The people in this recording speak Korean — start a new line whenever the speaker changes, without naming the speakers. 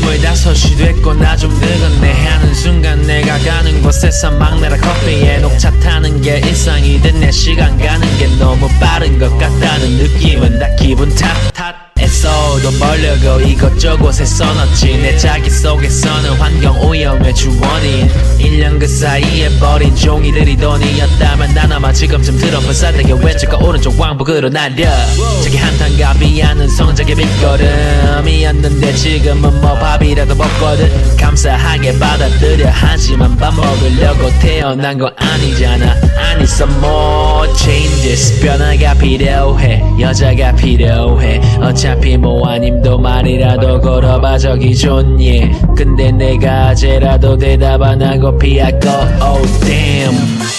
거의 다 소시됐고 나 좀 늙었네. 하는 순간 내가 가는 곳에서 막내라 커피에 녹차 타는 게 일상이 된내 시간 가는 게 너무 빠른 것 같다는 느낌은 다 기분 애써 도 벌려고 이것저것에 써놨지. 내 자기 속에서는 환경 오염의 주원인. 1년 그 사이에 버린 종이들이 돈이었다면 난 아마 지금쯤 들어본 싸대기 왼쪽과 오른쪽 왕복으로 날려. 저기 한탄가 비하는 성적의 밑거름이었는데 지금은 뭐 밥이라도 먹거든. 감사하게 받아들여 하지만 밥 먹으려고 태어난 거 아니잖아. need some more changes 변화가 필요해. 여자가 필요해. 어차피 뭐 아님도 말이라도 걸어봐 저기 좋니 근데 내가 아재라도 대답 안 하고 피하고 oh damn